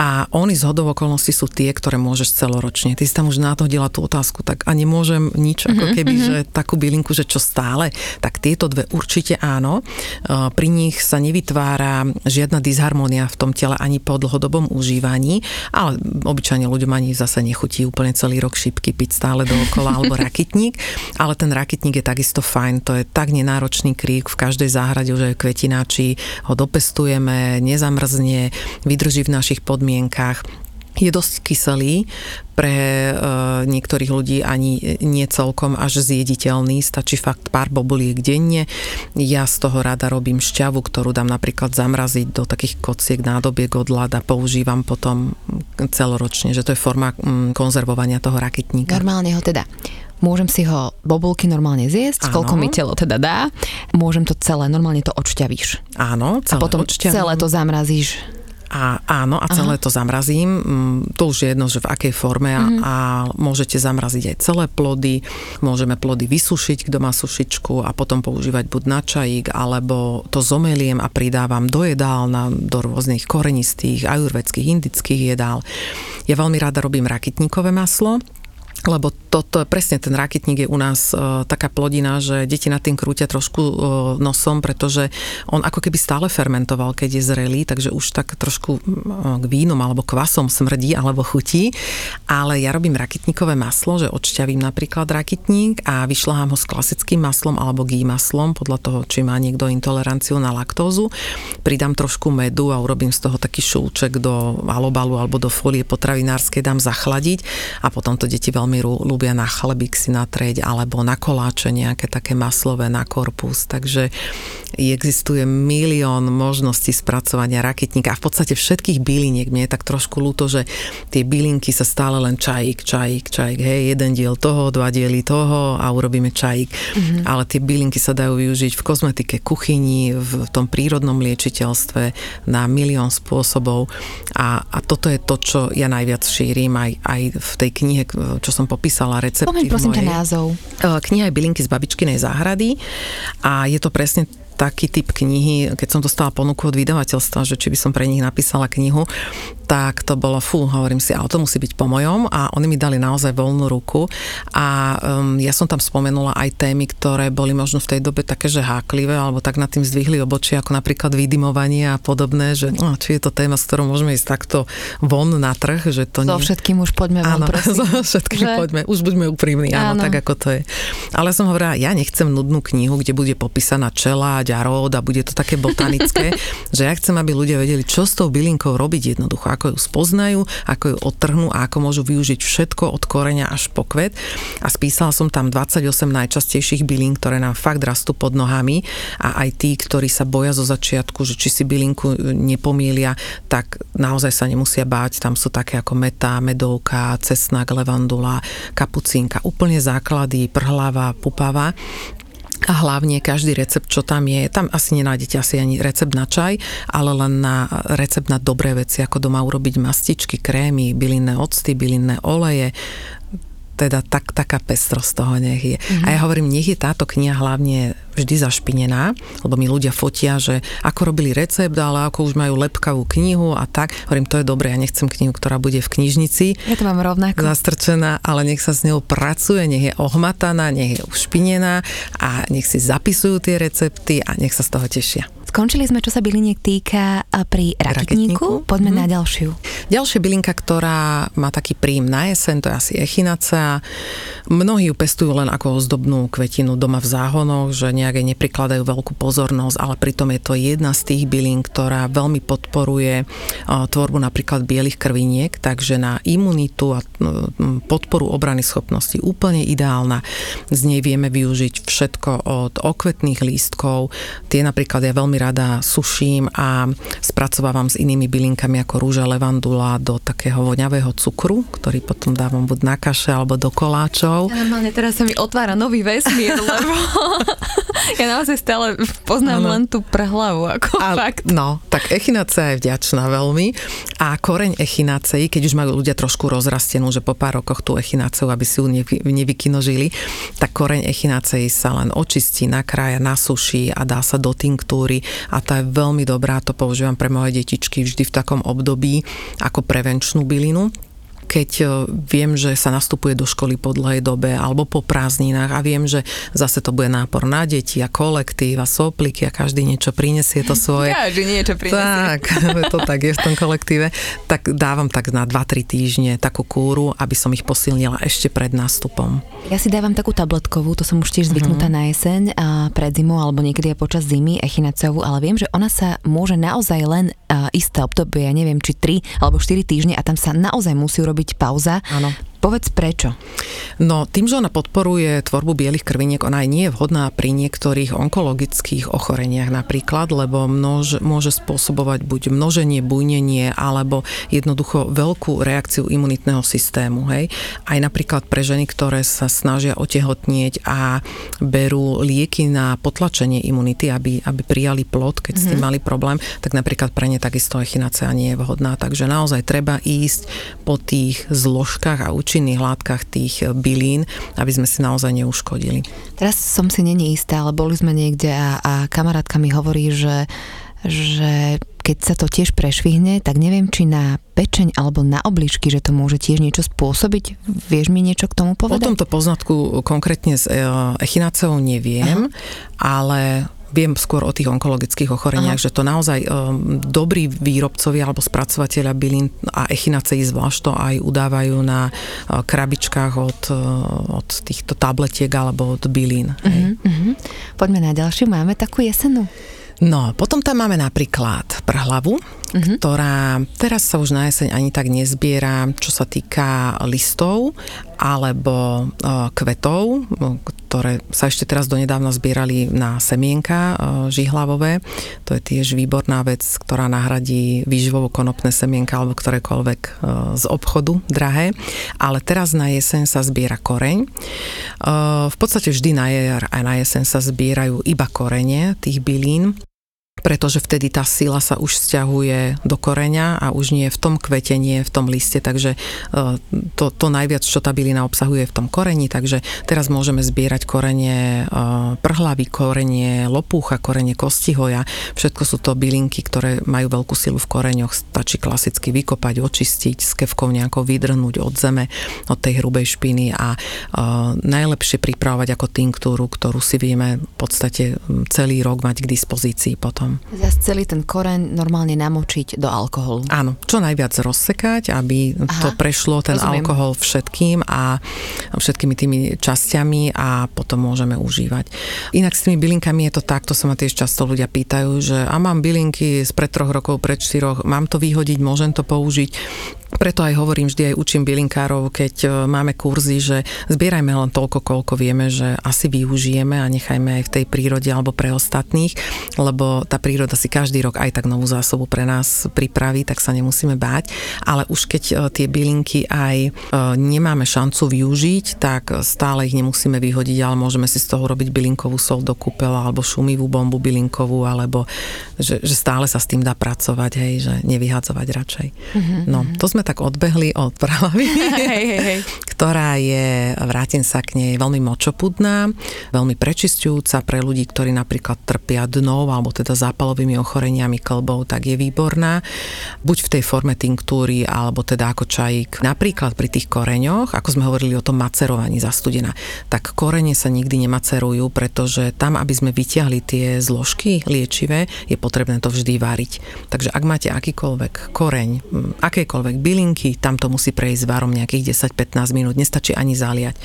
A oni z hodov okolností sú tie, ktoré môžeš celoročne. Ty si tam už nathodila tú otázku, tak a nemôžem nič, ako mhm, keby, uh-huh. že takú bylinku, že čo stále. Tak tieto dve určite áno. Pri nich sa nevytvára žiadna disharmonia v tom tele ani po dlhodobom užívaní, ale obyčajne ľuďom ani zase nechutí úplne celý rok šipky piť stále dookola alebo rakitník, ale ten rakitník je takisto fajn, to je tak nenáročný krík v každej záhrade, aj kvetináči ho dopestujeme, nezamrzne, vydrží v našich podmienkach je dosť kyselý, pre e, niektorých ľudí ani nie celkom až zjediteľný, stačí fakt pár bobuliek denne. Ja z toho rada robím šťavu, ktorú dám napríklad zamraziť do takých kociek nádobiek od ľad a používam potom celoročne, že to je forma mm, konzervovania toho raketníka. Normálne ho teda Môžem si ho bobulky normálne zjesť, Áno. koľko mi telo teda dá. Môžem to celé, normálne to odšťavíš. Áno, celé A potom odšťavím. celé to zamrazíš a áno, a celé Aha. to zamrazím. Mm, to už je jedno, že v akej forme a, mm-hmm. a môžete zamraziť aj celé plody. Môžeme plody vysušiť, kto má sušičku a potom používať buď na čajík, alebo to zomeliem a pridávam do jedál, na, do rôznych korenistých, ajurvedských, indických jedál. Ja veľmi rada robím rakitníkové maslo, lebo toto, presne ten raketník je u nás uh, taká plodina, že deti nad tým krútia trošku uh, nosom, pretože on ako keby stále fermentoval, keď je zrelý, takže už tak trošku uh, k vínom alebo kvasom smrdí alebo chutí. Ale ja robím raketníkové maslo, že odšťavím napríklad raketník a vyšľahám ho s klasickým maslom alebo gý maslom, podľa toho, či má niekto intoleranciu na laktózu. Pridám trošku medu a urobím z toho taký šulček do alobalu alebo do folie potravinárskej, dám zachladiť a potom to deti veľmi veľmi ľúbia na chlebík si natrieť alebo na koláče nejaké také maslové na korpus. Takže existuje milión možností spracovania raketníka a v podstate všetkých byliniek. Mne je tak trošku ľúto, že tie bylinky sa stále len čajík, čajík, čajík, hej, jeden diel toho, dva diely toho a urobíme čajík. Mm-hmm. Ale tie bylinky sa dajú využiť v kozmetike, kuchyni, v tom prírodnom liečiteľstve na milión spôsobov a, a toto je to, čo ja najviac šírim aj, aj v tej knihe, čo som popísala recepty. Pomeň prosím ťa názov. E, kniha je Bylinky z babičkinej záhrady a je to presne taký typ knihy, keď som dostala ponuku od vydavateľstva, že či by som pre nich napísala knihu, tak to bolo, fú, hovorím si, ale to musí byť po mojom a oni mi dali naozaj voľnú ruku a um, ja som tam spomenula aj témy, ktoré boli možno v tej dobe také, že háklivé alebo tak nad tým zdvihli obočie, ako napríklad vydimovanie a podobné, že no, či je to téma, s ktorou môžeme ísť takto von na trh, že to so nie... všetkým už poďme von, áno, prosím. so všetkým že? poďme, už buďme úprimní, áno, áno, tak ako to je. Ale som hovorila, ja nechcem nudnú knihu, kde bude popísaná čeláť a ród a bude to také botanické, že ja chcem, aby ľudia vedeli, čo s tou bylinkou robiť jednoducho, ako ju spoznajú, ako ju odtrhnú a ako môžu využiť všetko od koreňa až po kvet. A spísala som tam 28 najčastejších bylín, ktoré nám fakt rastú pod nohami a aj tí, ktorí sa boja zo začiatku, že či si bylinku e, nepomielia, tak naozaj sa nemusia báť. Tam sú také ako meta, medovka, cesnak, levandula, kapucínka, úplne základy, prhlava, pupava a hlavne každý recept, čo tam je, tam asi nenájdete asi ani recept na čaj, ale len na recept na dobré veci, ako doma urobiť mastičky, krémy, bylinné octy, bylinné oleje, teda tak, taká pestrosť toho nech je. Mm-hmm. A ja hovorím, nech je táto kniha hlavne vždy zašpinená, lebo mi ľudia fotia, že ako robili recept, ale ako už majú lepkavú knihu a tak. Hovorím, to je dobré, ja nechcem knihu, ktorá bude v knižnici. Ja to mám rovnako. Zastrčená, ale nech sa s ňou pracuje, nech je ohmataná, nech je ušpinená a nech si zapisujú tie recepty a nech sa z toho tešia. Skončili sme, čo sa byliniek týka pri raketníku. Poďme hmm. na ďalšiu. Ďalšia bylinka, ktorá má taký príjm na jeseň, to je asi echinacea. Mnohí ju pestujú len ako ozdobnú kvetinu doma v záhonoch, že nejak jej neprikladajú veľkú pozornosť, ale pritom je to jedna z tých bylín, ktorá veľmi podporuje tvorbu napríklad bielých krviniek, takže na imunitu a podporu obrany schopnosti úplne ideálna. Z nej vieme využiť všetko od okvetných lístkov. Tie napríklad ja veľmi rada suším a spracovávam s inými bylinkami ako rúža levandula do takého voňavého cukru, ktorý potom dávam buď na kaše alebo do koláčov. Ja normálne teraz sa mi otvára nový vesmír, lebo ja naozaj stále poznám ano. len tú prehlavu, ako a, fakt. No, tak echinacea je vďačná veľmi a koreň echinacei, keď už majú ľudia trošku rozrastenú, že po pár rokoch tú echinaceu, aby si ju nevy, nevykinožili, tak koreň echinacei sa len očistí, nakrája, nasuší a dá sa do tinktúry a tá je veľmi dobrá, to používam pre moje detičky vždy v takom období ako prevenčnú bylinu keď e, viem, že sa nastupuje do školy po dlhej dobe alebo po prázdninách a viem, že zase to bude nápor na deti a kolektív a sopliky a každý niečo prinesie to svoje. Každý niečo prinesie. Tak, to tak je v tom kolektíve. Tak dávam tak na 2-3 týždne takú kúru, aby som ich posilnila ešte pred nástupom. Ja si dávam takú tabletkovú, to som už tiež zvyknutá uh-huh. na jeseň a pred zimou alebo niekedy aj počas zimy echinacovú, ale viem, že ona sa môže naozaj len uh, isté obdobie, ja neviem, či 3 alebo 4 týždne a tam sa naozaj musí urobiť robiť pauza. Áno. Povedz prečo? No, tým, že ona podporuje tvorbu bielých krviniek, ona aj nie je vhodná pri niektorých onkologických ochoreniach napríklad, lebo množ, môže spôsobovať buď množenie, bujnenie, alebo jednoducho veľkú reakciu imunitného systému. Hej? Aj napríklad pre ženy, ktoré sa snažia otehotnieť a berú lieky na potlačenie imunity, aby, aby prijali plod, keď mm-hmm. s tým mhm. mali problém, tak napríklad pre ne takisto echinacea nie je vhodná. Takže naozaj treba ísť po tých zložkách a učiť účinných látkach tých bylín, aby sme si naozaj neuškodili. Teraz som si není istá, ale boli sme niekde a, a kamarátka mi hovorí, že že keď sa to tiež prešvihne, tak neviem, či na pečeň alebo na obličky, že to môže tiež niečo spôsobiť. Vieš mi niečo k tomu povedať? O tomto poznatku konkrétne s eh, echinaceu neviem, Aha. ale viem skôr o tých onkologických ochoreniach, Aha. že to naozaj um, dobrí výrobcovia alebo spracovateľia bylín a echinaceí zvlášť to aj udávajú na uh, krabičkách od, uh, od týchto tabletiek alebo od bylín. Uh-huh, uh-huh. Poďme na ďalšiu. Máme takú jesenu? No, potom tam máme napríklad prhlavu, mm-hmm. ktorá teraz sa už na jeseň ani tak nezbiera, čo sa týka listov alebo uh, kvetov, ktoré sa ešte teraz donedávna zbierali na semienka uh, žihlavové. To je tiež výborná vec, ktorá nahradí výživovo konopné semienka alebo ktorékoľvek z obchodu drahé. Ale teraz na jeseň sa zbiera koreň. V podstate vždy na jar a na jeseň sa zbierajú iba korene tých bylín pretože vtedy tá sila sa už stiahuje do koreňa a už nie je v tom kvete, v tom liste, takže to, to najviac, čo tá bylina obsahuje v tom koreni, takže teraz môžeme zbierať korenie prhlavy, korenie lopúcha, korenie kostihoja, všetko sú to bylinky, ktoré majú veľkú silu v koreňoch, stačí klasicky vykopať, očistiť, s kevkou nejako vydrhnúť od zeme, od tej hrubej špiny a najlepšie pripravovať ako tinktúru, ktorú si vieme v podstate celý rok mať k dispozícii potom. Zas celý ten koreň normálne namočiť do alkoholu. Áno, čo najviac rozsekať, aby Aha, to prešlo ten rozumiem. alkohol všetkým a všetkými tými časťami a potom môžeme užívať. Inak s tými bylinkami je to tak, to sa ma tiež často ľudia pýtajú, že a mám bylinky z pred troch rokov, pred štyroch, mám to vyhodiť, môžem to použiť. Preto aj hovorím, vždy aj učím bylinkárov, keď e, máme kurzy, že zbierajme len toľko, koľko vieme, že asi využijeme a nechajme aj v tej prírode alebo pre ostatných, lebo tá príroda si každý rok aj tak novú zásobu pre nás pripraví, tak sa nemusíme báť. Ale už keď e, tie bylinky aj e, nemáme šancu využiť, tak stále ich nemusíme vyhodiť, ale môžeme si z toho robiť bylinkovú sol do kúpela alebo šumivú bombu bylinkovú, alebo že, že stále sa s tým dá pracovať, hej, že nevyhadzovať radšej. Mm-hmm. No, to sme tak odbehli od pravy, hej, hej, hej. ktorá je, vrátim sa k nej, veľmi močopudná, veľmi prečistujúca pre ľudí, ktorí napríklad trpia dnou alebo teda zápalovými ochoreniami klbov, tak je výborná. Buď v tej forme tinktúry alebo teda ako čajík. Napríklad pri tých koreňoch, ako sme hovorili o tom macerovaní zastudená, tak korene sa nikdy nemacerujú, pretože tam, aby sme vyťahli tie zložky liečivé, je potrebné to vždy variť. Takže ak máte akýkoľvek koreň, akékoľvek bylinky, tam to musí prejsť varom nejakých 10-15 minút, nestačí ani zaliať.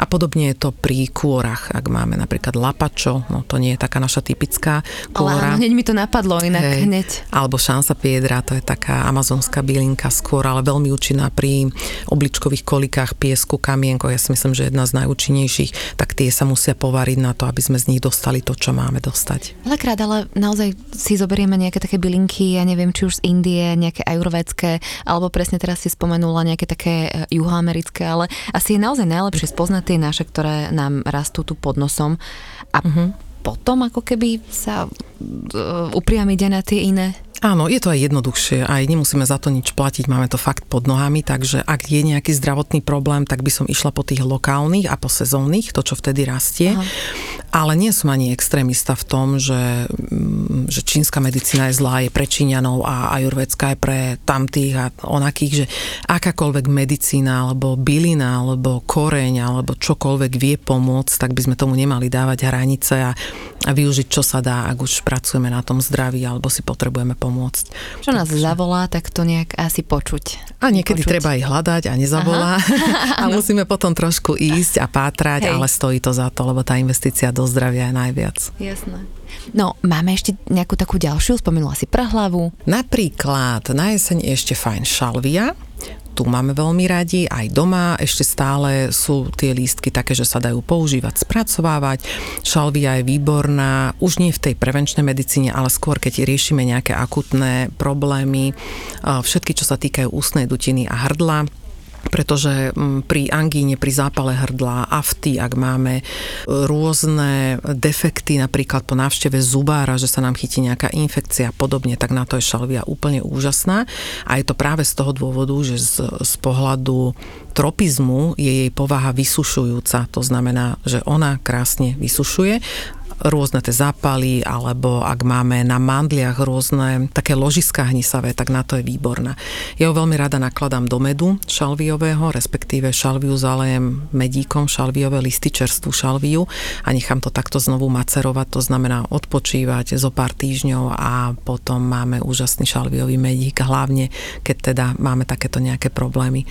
A podobne je to pri kôrach, ak máme napríklad lapačo, no to nie je taká naša typická kôra. Ale hneď mi to napadlo inak Hej. hneď. Alebo šansa piedra, to je taká amazonská bylinka skôr, ale veľmi účinná pri obličkových kolikách, piesku, kamienko. Ja si myslím, že jedna z najúčinnejších, tak tie sa musia povariť na to, aby sme z nich dostali to, čo máme dostať. Veľakrát ale naozaj si zoberieme nejaké také bylinky, ja neviem, či už z Indie, nejaké ajurvédske, alebo presne presne teraz si spomenula nejaké také e, juhoamerické, ale asi je naozaj najlepšie spoznať tie naše, ktoré nám rastú tu pod nosom a uh-huh. potom ako keby sa uh, upriamiť aj na tie iné Áno, je to aj jednoduchšie, aj nemusíme za to nič platiť, máme to fakt pod nohami, takže ak je nejaký zdravotný problém, tak by som išla po tých lokálnych a po sezónnych, to čo vtedy rastie. Aha. Ale nie som ani extrémista v tom, že, mm, že čínska medicína je zlá, je pre Číňanov a ajurvedská je pre tamtých a onakých, že akákoľvek medicína alebo bylina alebo koreň alebo čokoľvek vie pomôcť, tak by sme tomu nemali dávať hranice a, a využiť čo sa dá, ak už pracujeme na tom zdraví alebo si potrebujeme pomôcť. Čo nás Takže... zavolá, tak to nejak asi počuť. A niekedy počuť. treba ich hľadať a nezavolá. a musíme potom trošku ísť a pátrať, Hej. ale stojí to za to, lebo tá investícia do zdravia je najviac. Jasné. No, máme ešte nejakú takú ďalšiu, spomenula si prahlavu. Napríklad na jeseň ešte fajn šalvia, tu máme veľmi radi, aj doma ešte stále sú tie lístky také, že sa dajú používať, spracovávať. Šalvia je výborná, už nie v tej prevenčnej medicíne, ale skôr keď riešime nejaké akutné problémy, všetky, čo sa týkajú ústnej dutiny a hrdla, pretože mm, pri angíne, pri zápale hrdla, afty, ak máme rôzne defekty, napríklad po návšteve zubára, že sa nám chytí nejaká infekcia a podobne, tak na to je šalvia úplne úžasná. A je to práve z toho dôvodu, že z, z pohľadu tropizmu je jej povaha vysušujúca. To znamená, že ona krásne vysušuje rôzne tie zápaly, alebo ak máme na mandliach rôzne také ložiska hnisavé, tak na to je výborná. Ja ho veľmi rada nakladám do medu šalviového, respektíve šalviu zalejem medíkom, šalviové listy, čerstvú šalviu a nechám to takto znovu macerovať, to znamená odpočívať zo pár týždňov a potom máme úžasný šalviový medík, hlavne keď teda máme takéto nejaké problémy.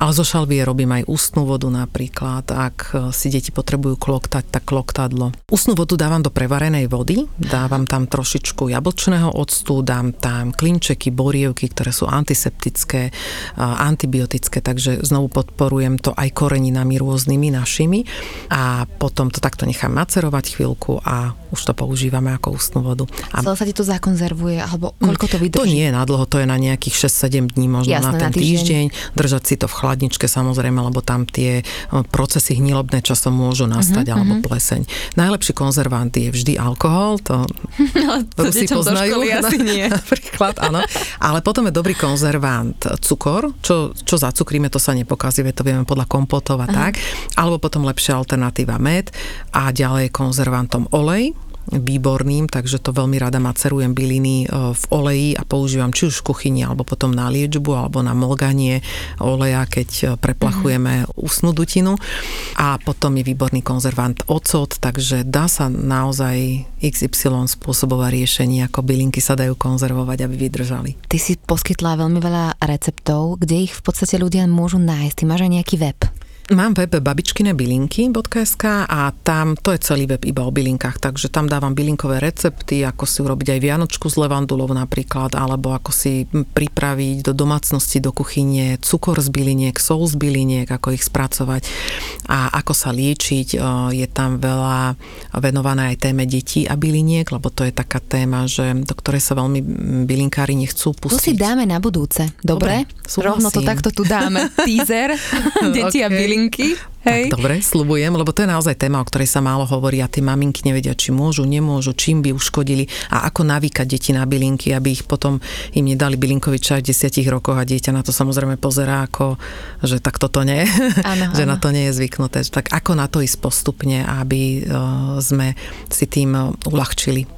Ale zo šalvie robím aj ústnu vodu napríklad, ak si deti potrebujú kloktať, tak kloktadlo. Ústnu vodu dávam do prevarenej vody, dávam tam trošičku jablčného octu, dám tam klinčeky, borievky, ktoré sú antiseptické, antibiotické, takže znovu podporujem to aj koreninami rôznymi našimi a potom to takto nechám macerovať chvíľku a už to používame ako ústnu vodu. A Celé sa ti to zakonzervuje, alebo koľko to vydrží? To nie je na dlho, to je na nejakých 6-7 dní, možno Jasné, na ten na týždeň. týždeň. Držať si to v chladničke samozrejme, lebo tam tie procesy hnilobné časom môžu nastať, uh-huh, alebo uh-huh. pleseň. Najlepší konzerv konzervant je vždy alkohol, to, no, to Rusi poznajú. asi nie. Napríklad, áno. Ale potom je dobrý konzervant cukor, čo, čo zacukríme, to sa nepokazí, to vieme podľa kompotov a Aha. tak. Alebo potom lepšia alternatíva med a ďalej konzervantom olej, výborným, takže to veľmi rada macerujem byliny e, v oleji a používam či už v kuchyni, alebo potom na liečbu, alebo na molganie oleja, keď e, preplachujeme mm-hmm. usnú dutinu. A potom je výborný konzervant ocot, takže dá sa naozaj XY spôsobové riešenie, ako bylinky sa dajú konzervovať, aby vydržali. Ty si poskytla veľmi veľa receptov, kde ich v podstate ľudia môžu nájsť. Ty máš aj nejaký web? Mám web babičkinebylinky.sk a tam to je celý web iba o bylinkách, takže tam dávam bylinkové recepty, ako si urobiť aj vianočku s levandulou napríklad, alebo ako si pripraviť do domácnosti, do kuchyne cukor z byliniek, sol z byliniek, ako ich spracovať a ako sa liečiť. Je tam veľa venované aj téme detí a byliniek, lebo to je taká téma, že, do ktorej sa veľmi bylinkári nechcú pustiť. To si dáme na budúce, dobre? dobre Rovno to takto tu dáme. Teaser, deti okay. a byliniek bylinky. Hej. Tak, dobre, slubujem, lebo to je naozaj téma, o ktorej sa málo hovorí a tie maminky nevedia, či môžu, nemôžu, čím by uškodili a ako navýkať deti na bylinky, aby ich potom im nedali bylinkový čaj v desiatich rokoch a dieťa na to samozrejme pozerá ako, že tak toto nie, ano, že ano. na to nie je zvyknuté. Tak ako na to ísť postupne, aby uh, sme si tým uh, uľahčili.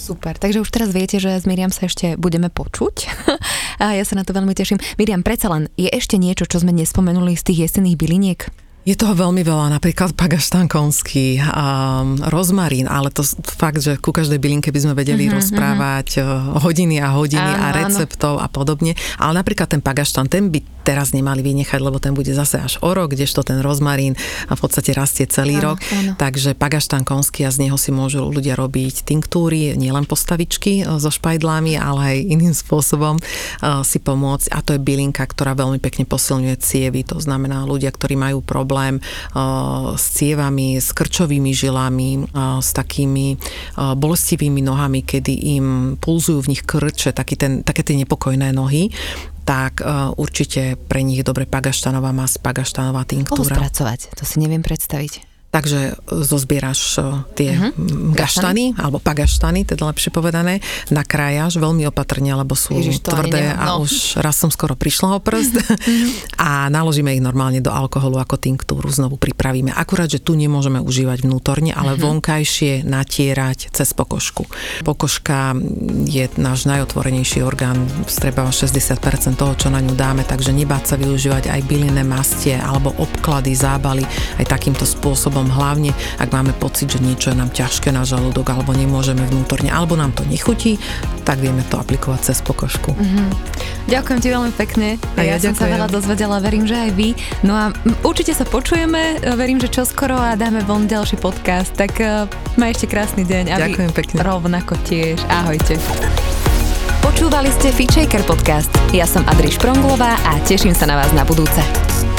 Super, takže už teraz viete, že s Miriam sa ešte budeme počuť a ja sa na to veľmi teším. Miriam, predsa len, je ešte niečo, čo sme nespomenuli z tých jesenných byliniek? Je toho veľmi veľa, napríklad pagaštán konský, um, rozmarín, ale to fakt, že ku každej bylinke by sme vedeli uh-huh, rozprávať uh-huh. hodiny a hodiny áno, a receptov áno. a podobne. Ale napríklad ten pagaštán, ten by teraz nemali vynechať, lebo ten bude zase až o rok, kdežto ten rozmarín v podstate rastie celý áno, rok. Áno. Takže pagaštán konský a z neho si môžu ľudia robiť tinktúry, nielen postavičky uh, so špajdlami, ale aj iným spôsobom uh, si pomôcť. A to je bylinka, ktorá veľmi pekne posilňuje cievy. To znamená ľudia, ktorí majú problém problém uh, s cievami, s krčovými žilami, uh, s takými uh, bolestivými nohami, kedy im pulzujú v nich krče, taký ten, také tie nepokojné nohy, tak určite pre nich dobre pagaštanová mas, pagaštanová tinktúra. Koho spracovať? To si neviem predstaviť. Takže zozbieraš tie uh-huh. gaštany, alebo pagaštany, teda lepšie povedané, nakrájaš veľmi opatrne, lebo sú Ježiš, tvrdé a no. už raz som skoro prišla o prst a naložíme ich normálne do alkoholu ako tinktúru, znovu pripravíme. Akurát, že tu nemôžeme užívať vnútorne, ale uh-huh. vonkajšie natierať cez pokožku. Pokožka je náš najotvorenejší orgán, strebáva 60% toho, čo na ňu dáme, takže nebáť sa využívať aj bylinné mastie alebo obklady, zábaly aj takýmto spôsobom spôsobom, hlavne ak máme pocit, že niečo je nám ťažké na žalúdok alebo nemôžeme vnútorne, alebo nám to nechutí, tak vieme to aplikovať cez pokožku. Mm-hmm. Ďakujem ti veľmi pekne. A ja, ja som sa veľa dozvedela, verím, že aj vy. No a určite sa počujeme, verím, že čoskoro a dáme von ďalší podcast. Tak uh, maj ešte krásny deň. A Ďakujem pekne. Rovnako tiež. Ahojte. Počúvali ste Feature podcast. Ja som Adriš Pronglová a teším sa na vás na budúce.